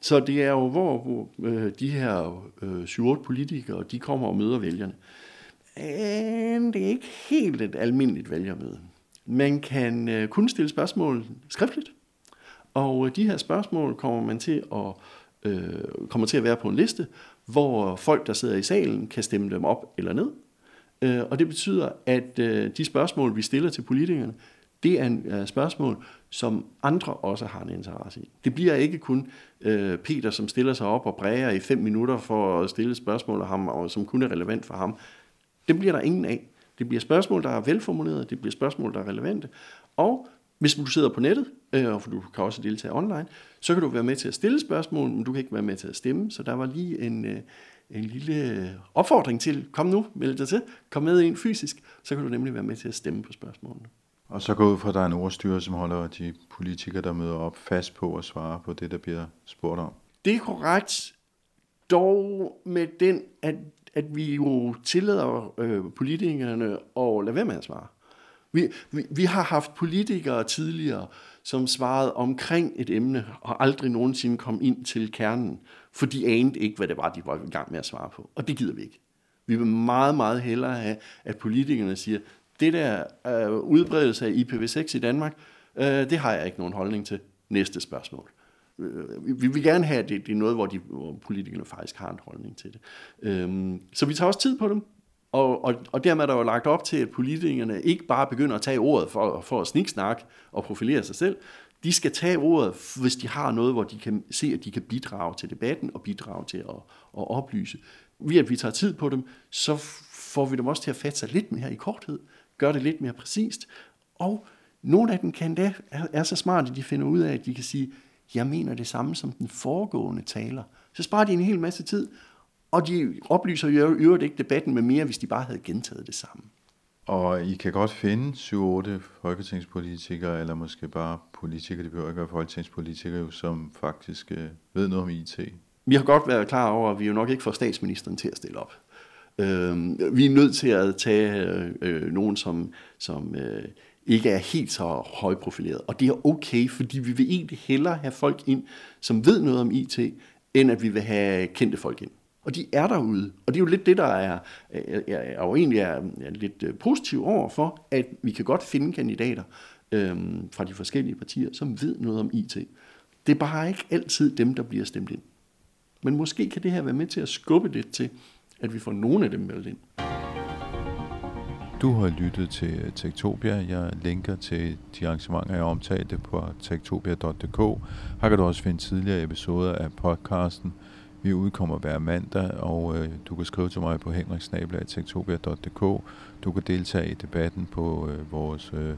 Så det er jo, hvor, hvor øh, de her øh, 7 politikere, de kommer og møder vælgerne. Men det er ikke helt et almindeligt vælgermøde. Man kan øh, kun stille spørgsmål skriftligt, og øh, de her spørgsmål kommer man til at, øh, kommer til at være på en liste, hvor folk, der sidder i salen, kan stemme dem op eller ned. Øh, og det betyder, at øh, de spørgsmål, vi stiller til politikerne, det er en øh, spørgsmål, som andre også har en interesse i. Det bliver ikke kun øh, Peter, som stiller sig op og bræger i fem minutter for at stille spørgsmål af ham, og som kun er relevant for ham. Det bliver der ingen af. Det bliver spørgsmål, der er velformulerede, det bliver spørgsmål, der er relevante. Og hvis du sidder på nettet, øh, og for du kan også deltage online, så kan du være med til at stille spørgsmål, men du kan ikke være med til at stemme. Så der var lige en, øh, en lille opfordring til, kom nu, meld dig til, kom med ind fysisk, så kan du nemlig være med til at stemme på spørgsmålene. Og så gå ud fra, at der er en ordstyre, som holder de politikere, der møder op, fast på at svare på det, der bliver spurgt om. Det er korrekt, dog med den, at, at vi jo tillader øh, politikerne at lade være med at svare. Vi, vi, vi har haft politikere tidligere, som svarede omkring et emne, og aldrig nogensinde kom ind til kernen, for de anede ikke, hvad det var, de var i gang med at svare på. Og det gider vi ikke. Vi vil meget, meget hellere have, at politikerne siger, det der øh, udbredelse af IPv6 i Danmark, øh, det har jeg ikke nogen holdning til. Næste spørgsmål. Øh, vi vil gerne have, at det, det er noget, hvor, de, hvor politikerne faktisk har en holdning til det. Øhm, så vi tager også tid på dem, og, og, og dermed er der jo lagt op til, at politikerne ikke bare begynder at tage ordet for, for at sniksnakke og profilere sig selv. De skal tage ordet, hvis de har noget, hvor de kan se, at de kan bidrage til debatten og bidrage til at, at oplyse. Ved at vi tager tid på dem, så får vi dem også til at fatte sig lidt mere i korthed, gøre det lidt mere præcist, og nogle af dem kan da, er, er så smarte, at de finder ud af, at de kan sige, jeg mener det samme som den foregående taler. Så sparer de en hel masse tid, og de oplyser jo øvrigt ikke debatten med mere, hvis de bare havde gentaget det samme. Og I kan godt finde 7-8 folketingspolitikere, eller måske bare politikere, det behøver ikke være folketingspolitikere, som faktisk øh, ved noget om IT. Vi har godt været klar over, at vi jo nok ikke får statsministeren til at stille op. Øh, vi er nødt til at tage øh, øh, nogen, som, som øh, ikke er helt så højprofileret. Og det er okay, fordi vi vil egentlig hellere have folk ind, som ved noget om IT, end at vi vil have kendte folk ind. Og de er derude. Og det er jo lidt det, der er, er, er jo egentlig er, er lidt øh, positiv over for, at vi kan godt finde kandidater øh, fra de forskellige partier, som ved noget om IT. Det er bare ikke altid dem, der bliver stemt ind. Men måske kan det her være med til at skubbe lidt til, at vi får nogle af dem meldt ind. Du har lyttet til Tektopia. Jeg linker til de arrangementer, jeg omtalte på tektopia.dk. Her kan du også finde tidligere episoder af podcasten. Vi udkommer hver mandag, og øh, du kan skrive til mig på henriksnabla.tektopia.dk. Du kan deltage i debatten på øh, vores øh,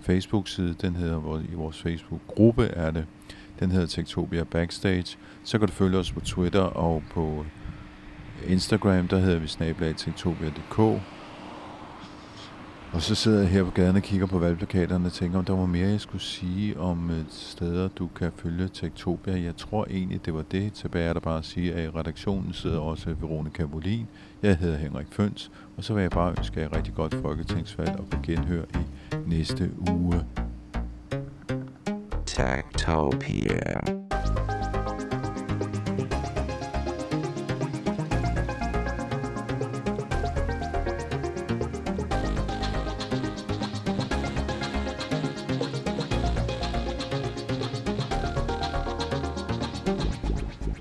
Facebook-side. Den hedder, i vores Facebook-gruppe er det. Den hedder Tektopia Backstage. Så kan du følge os på Twitter og på Instagram, der hedder vi snablag.tektopia.dk. Og så sidder jeg her på gaden og kigger på valgplakaterne og tænker, om der var mere, jeg skulle sige om øh, steder, du kan følge Tektopia. Jeg tror egentlig, det var det. Tilbage er der bare at sige, at i redaktionen sidder også Veronika Molin. Jeg hedder Henrik Føns, og så vil jeg bare ønske jer rigtig godt folketingsvalg og på genhør i næste uge. Tektopia.